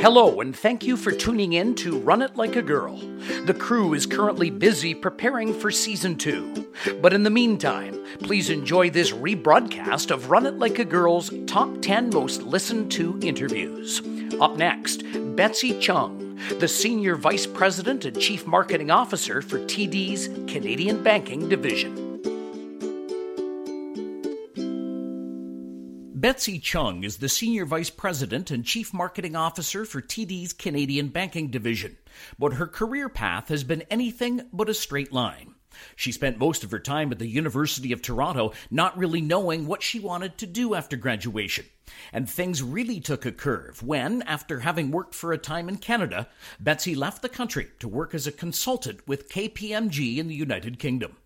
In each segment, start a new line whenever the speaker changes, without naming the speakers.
Hello, and thank you for tuning in to Run It Like a Girl. The crew is currently busy preparing for season two. But in the meantime, please enjoy this rebroadcast of Run It Like a Girl's top 10 most listened to interviews. Up next, Betsey Chung, the Senior Vice President and Chief Marketing Officer for TD's Canadian Banking Division. Betsey Chung is the Senior Vice President and Chief Marketing Officer for TD's Canadian Banking Division, but her career path has been anything but a straight line. She spent most of her time at the University of Toronto not really knowing what she wanted to do after graduation. And things really took a curve when, after having worked for a time in Canada, Betsey left the country to work as a consultant with KPMG in the United Kingdom.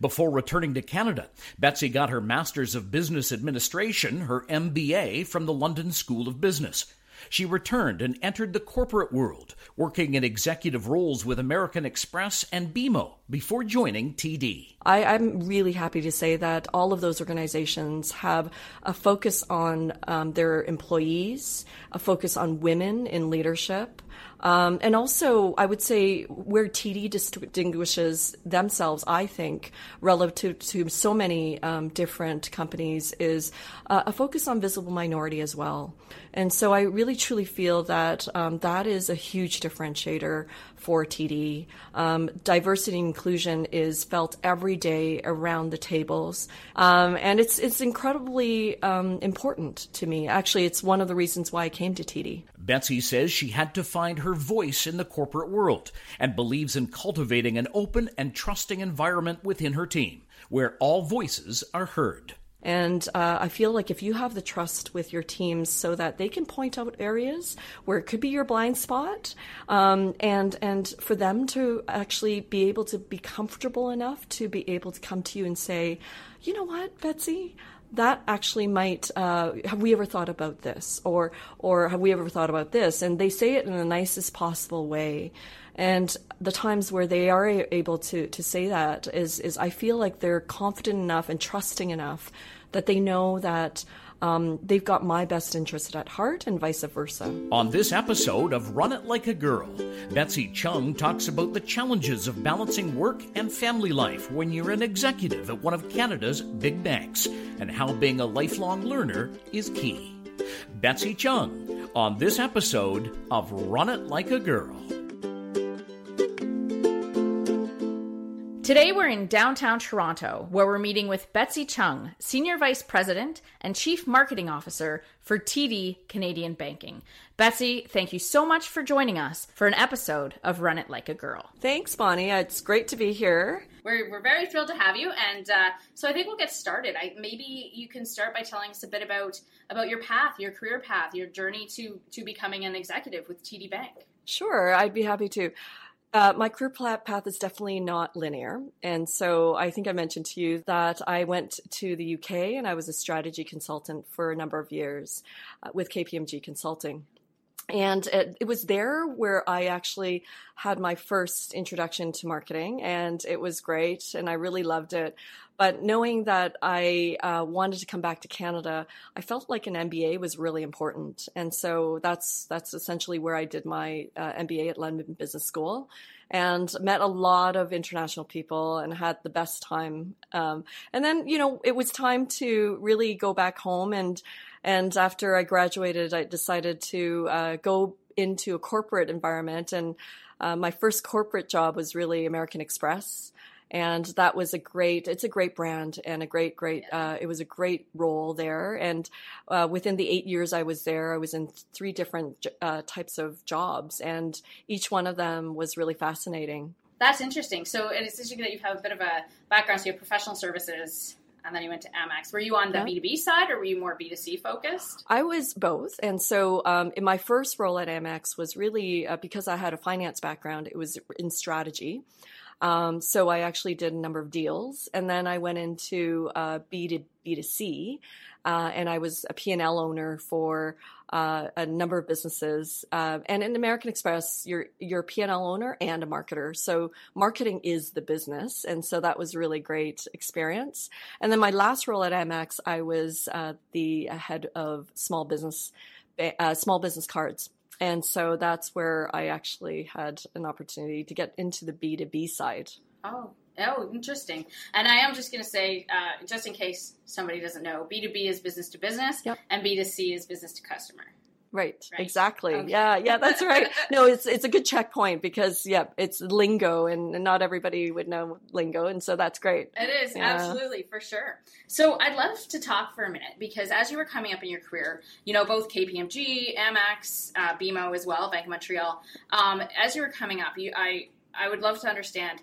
Before returning to Canada, Betsey got her Master's of Business Administration, her MBA, from the London School of Business. She returned and entered the corporate world, working in executive roles with American Express and BMO before joining TD.
I, am really happy to say that all of those organizations have a focus on um, their employees, a focus on women in leadership, um, and also, I would say where TD distinguishes themselves, I think, relative to, so many um, different companies, is uh, a focus on visible minority as well. And so I really truly feel that um, that is a huge differentiator for TD. Um, diversity and inclusion is felt every day around the tables, um, and it's it's incredibly um, important to me. Actually, it's one of the reasons why I came to TD.
Betsey says she had to find her voice in the corporate world and believes in cultivating an open and trusting environment within her team where all voices are heard.
And uh, I feel like if you have the trust with your teams so that they can point out areas where it could be your blind spot, um, and and for them to actually be able to be comfortable enough to be able to come to you and say, you know what, Betsey, that actually might uh, have we ever thought about this? Or or have we ever thought about this? And they say it in the nicest possible way and the times where they are able to to say that is is I feel like they're confident enough and trusting enough that they know that um, they've got my best interest at heart and vice versa.
On this episode of Run It Like a Girl, Betsey Chung talks about the challenges of balancing work and family life when you're an executive at one of Canada's big banks and how being a lifelong learner is key. Betsey Chung on this episode of Run It Like a Girl.
Today we're in downtown Toronto, where we're meeting with Betsey Chung, Senior Vice President and Chief Marketing Officer for TD Canadian Banking. Betsey, thank you so much for joining us for an episode of Run It Like a Girl.
Thanks, Bonnie. It's great to be here.
We're, we're very thrilled to have you, and uh, so I think we'll get started. I, maybe you can start by telling us a bit about about your path, your career path, your journey to to becoming an executive with TD Bank.
Sure, I'd be happy to. Uh, my career path is definitely not linear. And so I think I mentioned to you that I went to the UK and I was a strategy consultant for a number of years uh, with KPMG Consulting. And it, it, was there where I actually had my first introduction to marketing, and it was great, and I really loved it. But knowing that I uh, wanted to come back to Canada, I felt like an MBA was really important, and so that's that's essentially where I did my uh, MBA at London Business School, and met a lot of international people and had the best time. Um, and then you know it was time to really go back home and and after I graduated, I decided to uh, go into a corporate environment and. Uh, my first corporate job was really American Express and that was a great it's a great brand and a great great uh, it was a great role there and uh, within the eight years i was there i was in three different uh, types of jobs and each one of them was really fascinating
that's interesting so it's interesting that you have a bit of a background so you have professional services and then you went to Amex. Were you on the yeah. B2B side or were you more B2C focused?
I was both. And so um, in my first role at Amex was really uh, because I had a finance background, it was in strategy. Um, so I actually did a number of deals, and then I went into uh, B to B to C, uh, and I was a P&L owner for uh, a number of businesses. Uh, and in American Express, you're you're a P&L owner and a marketer, so marketing is the business, and so that was a really great experience. And then my last role at Amex, I was uh, the head of small business uh, small business cards And so that's where I actually had an opportunity to get into the B2B side.
Oh, Oh, interesting. And I am just going to say, uh, just in case somebody doesn't know, B2B is business to business,
yep.
and B2C is business to customer.
Right. right. Exactly. Okay. Yeah. Yeah. That's right. no, it's it's a good checkpoint because yeah, it's lingo, and, and, not everybody would know lingo, and so that's great.
It is yeah. absolutely for sure. So I'd love to talk for a minute because as you were coming up in your career, you know both KPMG, Amex, uh, BMO as well, Bank of Montreal. Um, as you were coming up, you I I would love to understand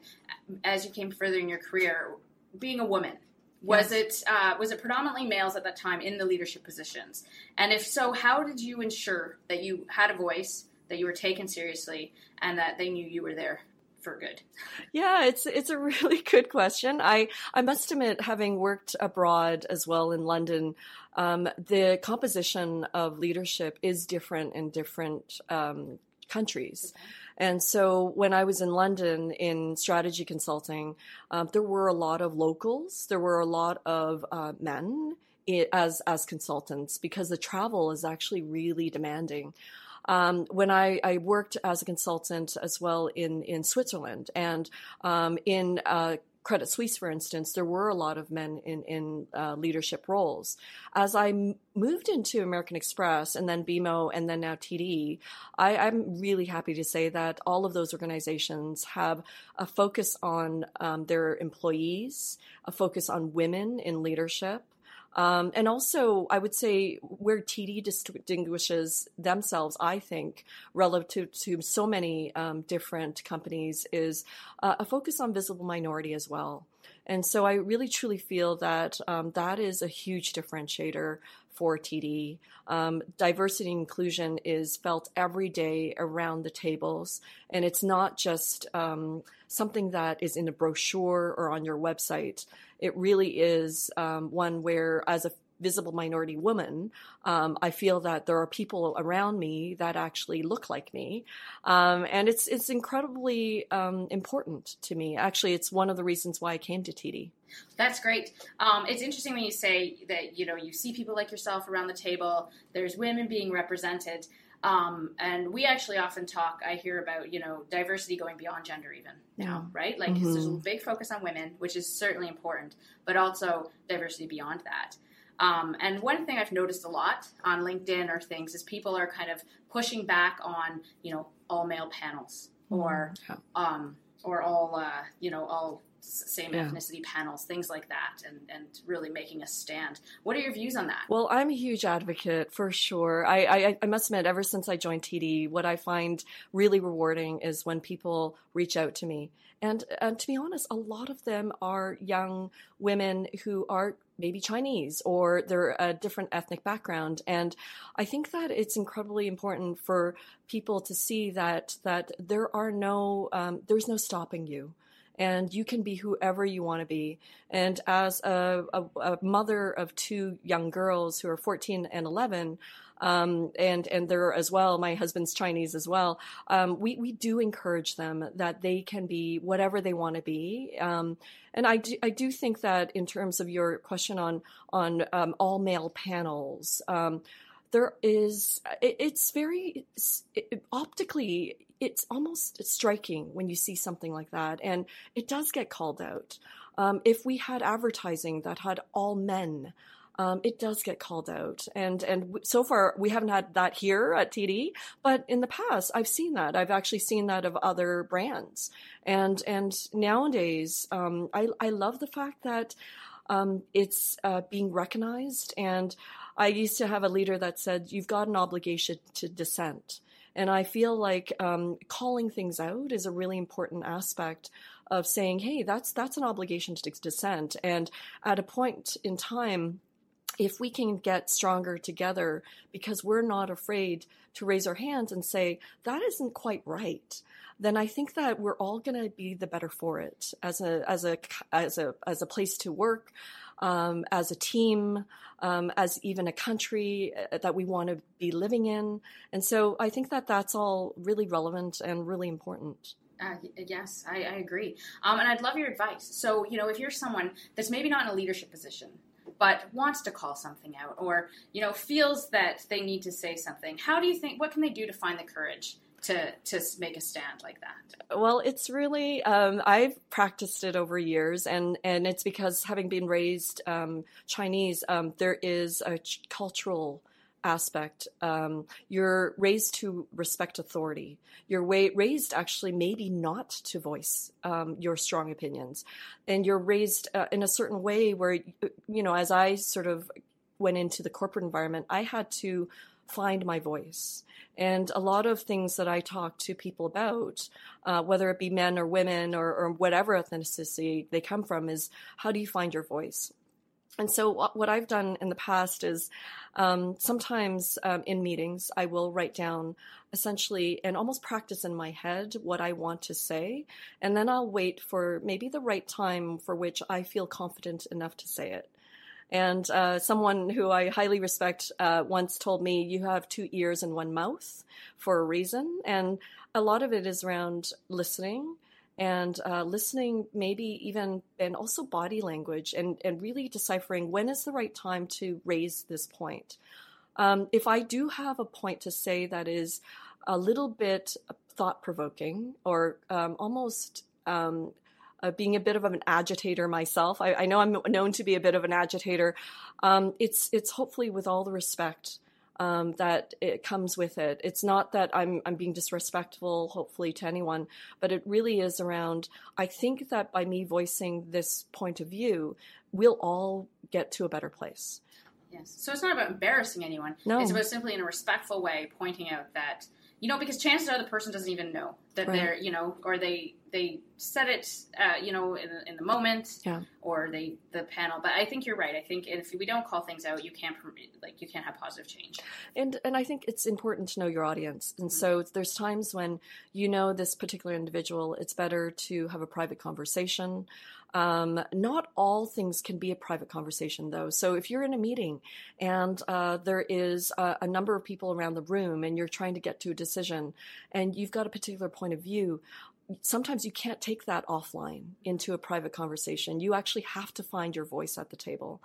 as you came further in your career, being a woman. Was yes. it uh, was it predominantly males at that time in the leadership positions? And if so, how did you ensure that you had a voice, that you were taken seriously, and that they knew you were there for good?
Yeah, it's it's a really good question. I I must admit, having worked abroad as well in London, um, the composition of leadership is different in different um, countries. Okay. And so when I was in London in strategy consulting, um, there were a lot of locals, there were a lot of uh, men as as consultants because the travel is actually really demanding. Um, when I, I, worked as a consultant as well in in Switzerland and um, in uh, Credit Suisse, for instance, there were a lot of men in, in uh, leadership roles. As I m- moved into American Express and then BMO and then now TD, I, I'm really happy to say that all of those organizations have a focus on um, their employees, a focus on women in leadership, um, and also, I would say where TD distinguishes themselves, I think, relative to so many um, different companies, is uh, a focus on visible minority as well. And so I really truly feel that um, that is a huge differentiator for TD. Um, diversity and inclusion is felt every day around the tables, and it's not just um, something that is in a brochure or on your website. It really is um, one where, as a visible minority woman, um, I feel that there are people around me that actually look like me, um, and it's it's incredibly um, important to me. Actually, it's one of the reasons why I came to TD.
That's great. Um, it's interesting when you say that you know you see people like yourself around the table. There's women being represented. Um, and we actually often talk, I hear about, you know, diversity going beyond gender even now, right? Like, mm-hmm. there's a big focus on women, which is certainly important, but also diversity beyond that. Um, and one thing I've noticed a lot on LinkedIn or things is people are kind of pushing back on, you know, all male panels or, yeah. Or all, uh, you know, all same yeah. ethnicity panels, things like that, and, and really making a stand. What are your views on that?
Well, I'm a huge advocate for sure. I, I, I must admit, ever since I joined TD, what I find really rewarding is when people reach out to me. And, and to be honest, a lot of them are young women who are maybe Chinese or they're a different ethnic background. And I think that it's incredibly important for people to see that that there are no um, there's no stopping you and you can be whoever you want to be. And as a, a, a, mother of two young girls who are 14 and 11, um, and and they're as well. My husband's Chinese as well. Um, we we do encourage them that they can be whatever they want to be. Um, and I do, I do think that in terms of your question on on um, all male panels, um, there is it, it's very it, optically it's almost striking when you see something like that, and it does get called out. Um, if we had advertising that had all men, um, it does get called out, and and so far we haven't had that here at TD, but in the past I've seen that. I've actually seen that of other brands, and and nowadays um, I I love the fact that um, it's uh, being recognized. And I used to have a leader that said, "You've got an obligation to dissent." And I feel like um, calling things out is a really important aspect of saying, hey, that's that's an obligation to dissent. And at a point in time, if we can get stronger together because we're not afraid to raise our hands and say, that isn't quite right, then I think that we're all going to be the better for it as a, as a, as a, as a place to work, um, as a team, um, as even a country uh, that we want to be living in. And so I think that that's all really relevant and really important.
Uh, yes, I, I agree. Um, and I'd love your advice. So, you know, if you're someone that's maybe not in a leadership position, but wants to call something out or you know feels that they need to say something. How do you think what can they do to find the courage to to make a stand like that?
Well it's really um, i've practiced it over years and and it's because having been raised um, chinese um, there is a ch- cultural aspect. Um, you're raised to respect authority. You're wa- raised actually maybe not to voice um, your strong opinions, and you're raised uh, in a certain way where you know. As I sort of went into the corporate environment, I had to find my voice. And a lot of things that I talk to people about, uh, whether it be men or women or, or whatever ethnicity they come from, is how do you find your voice? And so, what I've done in the past is um, sometimes um, in meetings, I will write down essentially and almost practice in my head what I want to say. And then I'll wait for maybe the right time for which I feel confident enough to say it. And uh, someone who I highly respect uh, once told me, You have two ears and one mouth for a reason. And a lot of it is around listening and uh, listening maybe even and also body language and, and really deciphering when is the right time to raise this point. Um, if i do have a point to say that is a little bit thought provoking or um, almost um, uh, being a bit of an agitator myself I, I, know i'm known to be a bit of an agitator um, it's it's hopefully with all the respect um, that it comes with it. It's not that I'm I'm being disrespectful, hopefully, to anyone, but it really is around. I think that by me voicing this point of view, we'll all get to a better place.
Yes. So it's not about embarrassing anyone. No. It's about simply in a respectful way pointing out that you know because chances are the person doesn't even know that right. they're you know or they they said it, uh, you know, in, in the moment, yeah. or they the panel. But I think you're right. I think if we don't call things out, you can't like you can't have positive change.
And and I think it's important to know your audience. And mm-hmm. so there's times when you know this particular individual. It's better to have a private conversation. Um, not all things can be a private conversation, though. So if you're in a meeting and uh, there is a, a, number of people around the room and you're trying to get to a decision and you've got a particular point of view, sometimes you can't take that offline into a private conversation. You actually have to find your voice at the table,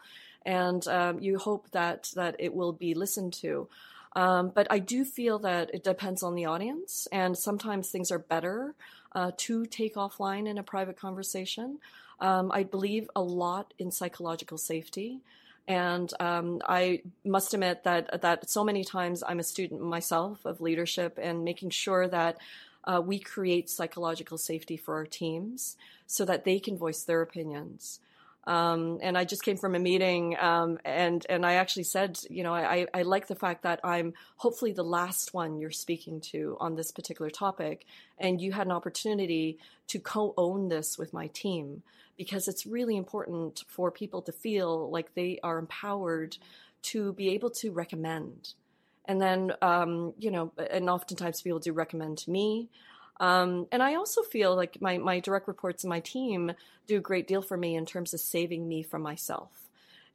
and um, you hope that that it will be listened to. Um, but I do feel that it depends on the audience, and sometimes things are better uh, to take offline in a private conversation. Um, I believe a lot in psychological safety. And um, I must admit that that so many times I'm a student myself of leadership and making sure that uh, we create psychological safety for our teams so that they can voice their opinions. Um, and I just came from a meeting, um, and and I actually said, you know, I, I like the fact that I'm hopefully the last one you're speaking to on this particular topic, and you had an opportunity to co-own this with my team because it's really important for people to feel like they are empowered to be able to recommend and then, um, you know, and oftentimes people do recommend to me. Um, and I also feel like my, my direct reports and my team do a great deal for me in terms of saving me from myself.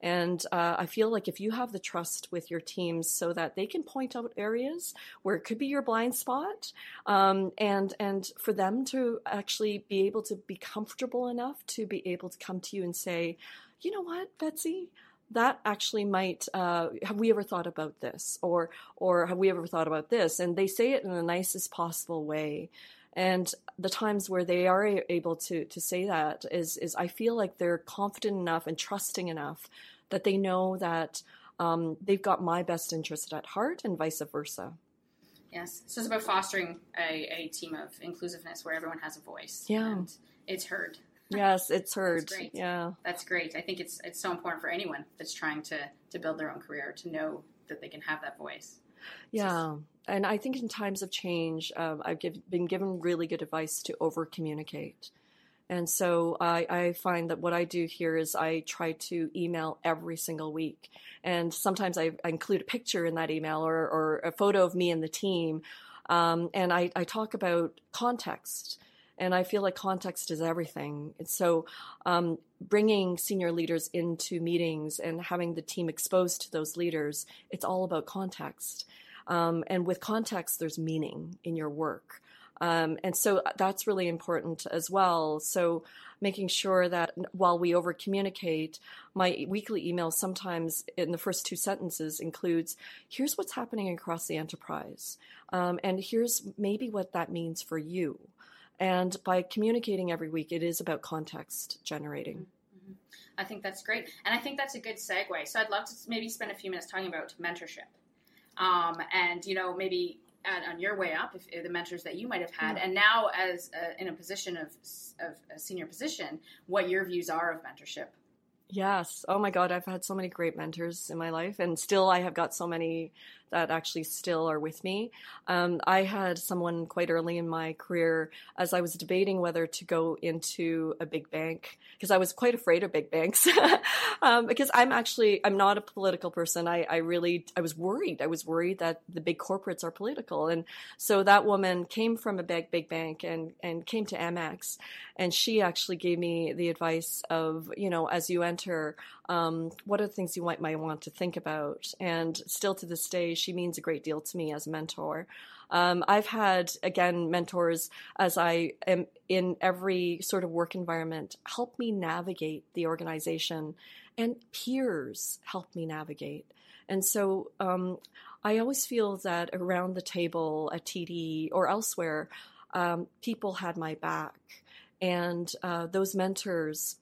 And uh, I feel like if you have the trust with your teams so that they can point out areas where it could be your blind spot, um, and and for them to actually be able to be comfortable enough to be able to come to you and say, you know what, Betsey, that actually might uh, have we ever thought about this or or have we ever thought about this and they say it in the nicest possible way and the times where they are able to to say that is is I feel like they're confident enough and trusting enough that they know that um, they've got my best interest at heart and vice versa.
Yes, so it's about fostering a, a team of inclusiveness where everyone has a voice.
Yeah,
and it's heard.
Yes, it's heard.
That's great.
Yeah,
that's great. I think it's it's so important for anyone that's trying to to build their own career to know that they can have that voice.
Yeah, and I think in times of change, um, I've give, been given really good advice to over communicate. And so I, I, find that what I do here is I try to email every single week. And sometimes I, I include a picture in that email or, or, a photo of me and the team. Um, and I, I, talk about context. And I feel like context is everything. And so, um, bringing senior leaders into meetings and having the team exposed to those leaders, it's all about context. Um, and with context, there's meaning in your work. Um, and so that's really important as well. So making sure that while we over communicate, my weekly email sometimes in the first two sentences includes here's what's happening across the enterprise, um, and here's maybe what that means for you. And by communicating every week, it is about context generating. Mm-hmm.
I think that's great. And I think that's a good segue. So I'd love to maybe spend a few minutes talking about mentorship. Um, and, you know, maybe on your way up, if, if, the mentors that you might have had, mm-hmm. and now as a, in a position of, of a senior position, what your views are of mentorship.
Yes. Oh my God, I've had so many great mentors in my life, and still I have got so many that actually still are with me. Um, I had someone quite early in my career as I was debating whether to go into a big bank because I was quite afraid of big banks um, because I'm actually I'm not a political person. I, I really I was worried. I was worried that the big corporates are political, and so that woman came from a big big bank and and came to Amex, and she actually gave me the advice of you know as you enter um, what are the things you might, might want to think about? And still to this day, she means a great deal to me as a mentor. Um, I've had, again, mentors as I am in every sort of work environment help me navigate the organization, and peers help me navigate. And so um, I always feel that around the table at TD or elsewhere, um, people had my back. And uh, those mentors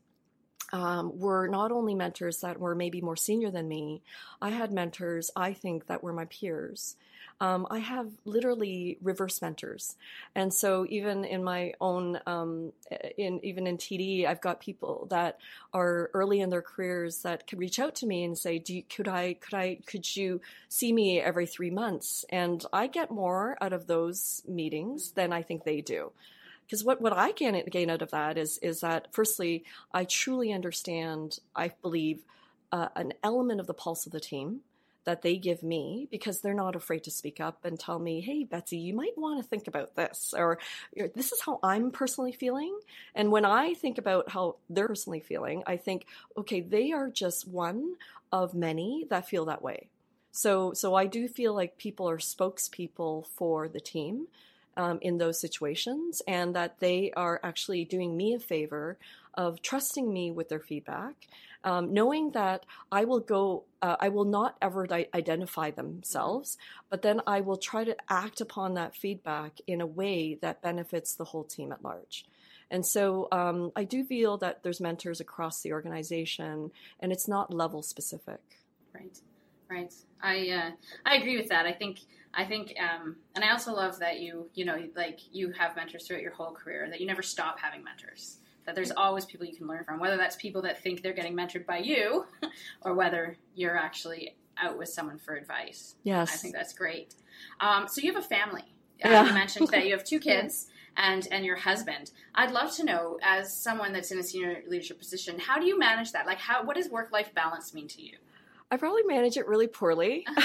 um, were not only mentors that were maybe more senior than me, I had mentors I think that were my peers. Um, I have literally reverse mentors, and so even in my own, um, in even in TD, I've got people that are early in their careers that can reach out to me and say, "Do you, could I could I could you see me every three months?" And I get more out of those meetings than I think they do because what, what I can gain out of that is is that firstly, I truly understand. I believe uh, an element of the pulse of the team that they give me because they're not afraid to speak up and tell me, "Hey, Betsey, you might want to think about this," or "This is how I'm personally feeling." And when I think about how they're personally feeling, I think, "Okay, they are just one of many that feel that way." So, so I do feel like people are spokespeople for the team um, in those situations, and that they are actually doing me a favor of trusting me with their feedback, um, knowing that I will go, uh, I will not ever di- identify themselves, but then I will try to act upon that feedback in a way that benefits the whole team at large. And so um, I do feel that there's mentors across the organization, and it's not level specific.
Right, right. I uh, I agree with that. I think I think, um, and I also love that you, you know, like you have mentors throughout your whole career, that you never stop having mentors, that there's always people you can learn from, whether that's people that think they're getting mentored by you or whether you're actually out with someone for advice.
Yes.
I think that's great. Um, so you have a family. Uh, yeah. You mentioned that you have two kids. And, and your husband. I'd love to know, as someone that's in a senior leadership position, how do you manage that? Like, how what does work life balance mean to you?
I probably manage it really poorly.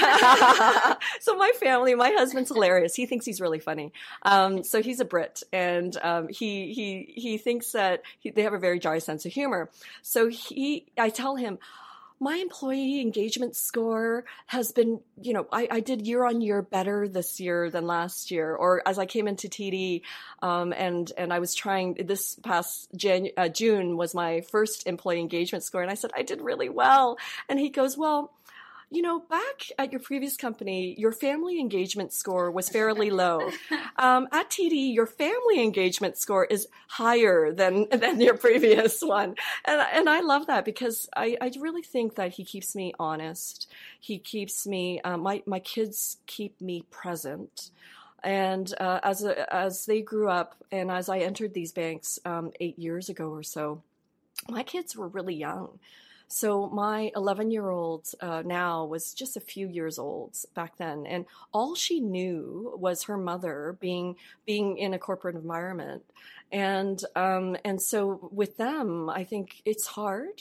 so my family, my husband's hilarious. He thinks he's really funny. Um, so he's a Brit, and um, he he he thinks that he, they have a very dry sense of humor. So he, I tell him, my employee engagement score has been, you know, I, I, did year on year better this year than last year. Or as I came into TD, um, and and I was trying this past Jan, uh, June was my first employee engagement score, and I said I did really well. And he goes, well you know, back at your previous company, your family engagement score was fairly low. Um, at TD, your family engagement score is higher than than your previous one, and and I love that because I, I really think that he keeps me honest. He keeps me uh, my my kids keep me present. And uh, as a, as they grew up, and as I entered these banks um, eight years ago or so, my kids were really young. So my 11 year old uh, now was just a few years old back then, and all she knew was her mother being being in a corporate environment, and um, and so with them, I think it's hard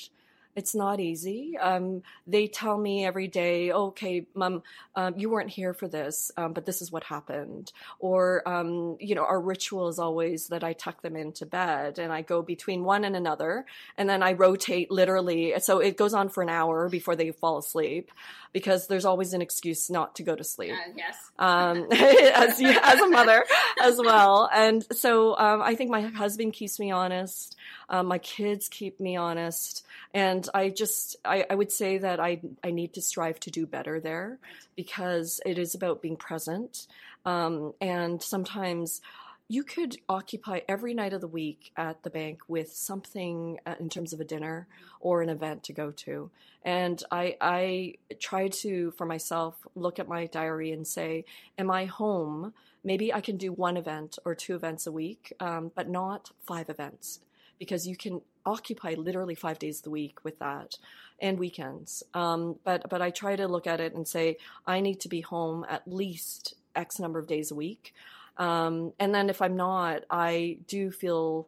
It's not easy. Um, they tell me every day, okay, mom, um, you weren't here for this, um, but this is what happened. Or, um, you know, our ritual is always that I tuck them into bed and I go between one and another and then I rotate literally. So it goes on for an hour before they fall asleep because there's always an excuse not to go to sleep.
Uh, yes.
Um, as, as a mother as well. And so um, I think my husband keeps me honest. Um, my kids keep me honest. And I just, I, I would say that I, I need to strive to do better there because it is about being present. Um, and sometimes you could occupy every night of the week at the bank with something uh, in terms of a dinner or an event to go to. And I, I try to, for myself, look at my diary and say, Am I home? Maybe I can do one event or two events a week, um, but not five events because you can occupy literally five days of the week with that and weekends. Um, but, but I try to look at it and say, I need to be home at least X number of days a week. Um, and then if I'm not, I do feel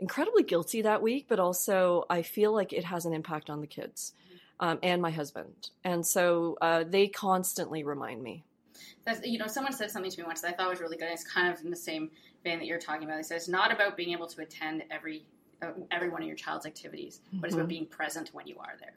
incredibly guilty that week, but also I feel like it has an impact on the kids um, and my husband. And so uh, they constantly remind me.
That's, you know, someone said something to me once that I thought was really good. It's kind of in the same vein that you're talking about. They said it's not about being able to attend every every one of your child's activities, but it's about mm-hmm. being present when you are there.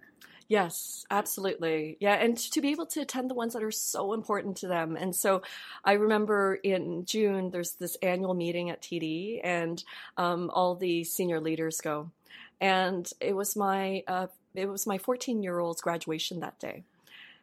Yes, absolutely. Yeah, and to be able to attend the ones that are so important to them. And so I remember in June, there's this annual meeting at TD, and um, all the senior leaders go. And it was my uh, it was my 14 year old's graduation that day,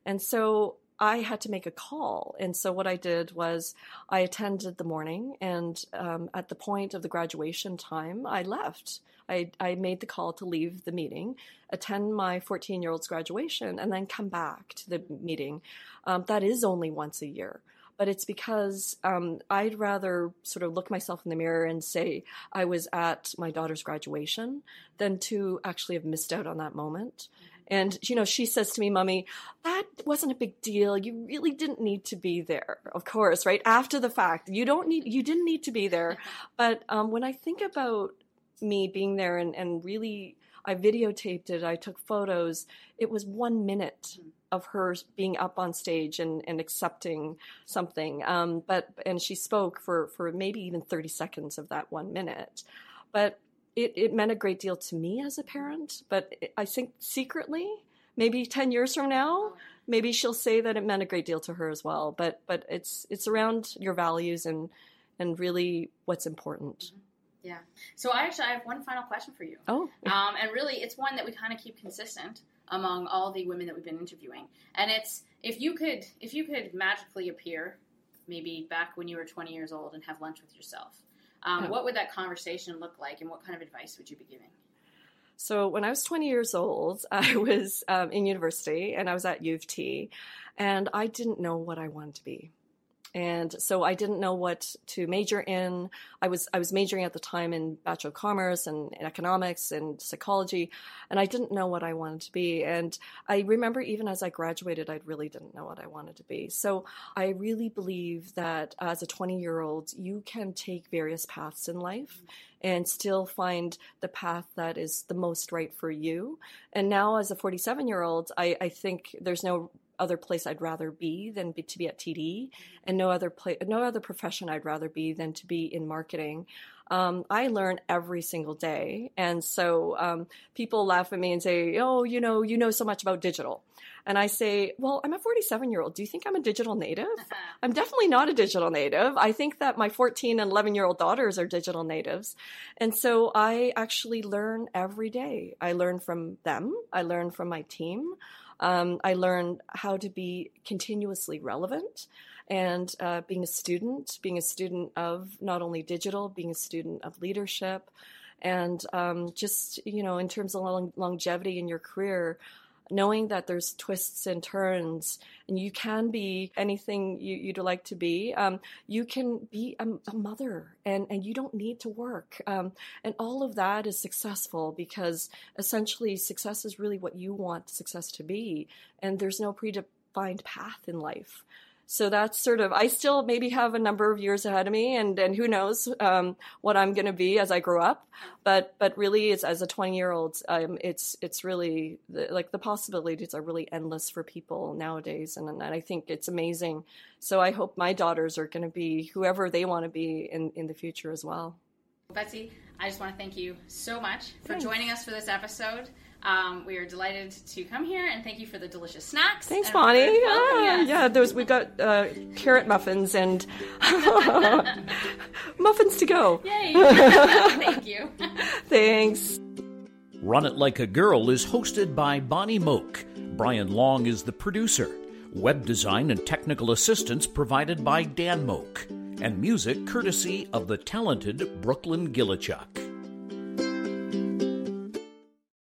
and so I had to make a call. And so what I did was I attended the morning, and um, at the point of the graduation time, I left. I, I made the call to leave the meeting, attend my 14 year old's graduation, and then come back to the meeting. Um, that is only once a year. But it's because um, I'd rather sort of look myself in the mirror and say I was at my daughter's graduation than to actually have missed out on that moment. And, you know, she says to me, Mommy, that wasn't a big deal. You really didn't need to be there. Of course, right? After the fact, you don't need, you didn't need to be there. But um, when I think about me being there and, and really, I videotaped it, I took photos, it was one minute of her being up on stage and, and accepting something. Um, but, and she spoke for, for maybe even 30 seconds of that one minute. But it, it meant a great deal to me as a parent, but I think secretly, maybe 10 years from now, maybe she'll say that it meant a great deal to her as well. But, but it's, it's around your values and, and really what's important. Mm-hmm.
Yeah. So I actually I have one final question for you.
Oh.
Um, and really, it's one that we kind of keep consistent among all the women that we've been interviewing, and it's if you could if you could magically appear, maybe back when you were 20 years old, and have lunch with yourself, um, what would that conversation look like, and what kind of advice would you be giving?
So when I was 20 years old, I was um, in university and I was at U of T, and I didn't know what I wanted to be and so I didn't know what to major in. I was I was majoring at the time in Bachelor of Commerce and economics and psychology, and I didn't know what I wanted to be. And I remember even as I graduated, I really didn't know what I wanted to be. So I really believe that as a 20 year old, you can take various paths in life and still find the path that is the most right for you. And now, as a 47 year old, I, I think there's no other place I'd rather be than be, to be at TD, and no other place, no other profession I'd rather be than to be in marketing. Um, I learn every single day, and so um, people laugh at me and say, "Oh, you know, you know so much about digital," and I say, "Well, I'm a 47 year old. Do you think I'm a digital native? I'm definitely not a digital native. I think that my 14 and 11 year old daughters are digital natives, and so I actually learn every day. I learn from them. I learn from my team." Um, I learned how to be continuously relevant and uh, being a student, being a student of not only digital, being a student of leadership, and um, just, you know, in terms of long- longevity in your career, knowing that there's twists and turns and you can be anything you, would like to be um, you can be a, a, mother and, and you don't need to work. Um, and all of that is successful because essentially success is really what you want success to be and there's no predefined path in life so that's sort of I still maybe have a number of years ahead of me, and and who knows um, what I'm going to be as I grow up. But but really, it's as a 20 year old, um, it's it's really the, like the possibilities are really endless for people nowadays, and, and I think it's amazing. So I hope my daughters are going to be whoever they want to be in in the future as well.
Betsey, I just want to thank you so much for Thanks. joining us for this episode. Um, we are delighted to come here and thank you for the delicious snacks.
Thanks, Bonnie. Ah, yeah, those we've got uh, carrot muffins and muffins to go.
Yay! thank you.
Thanks.
Run It Like a Girl is hosted by Bonnie Moak. Brian Long is the producer. Web design and technical assistance provided by Dan Moak. And music courtesy of the talented Brooklyn Gillichuk.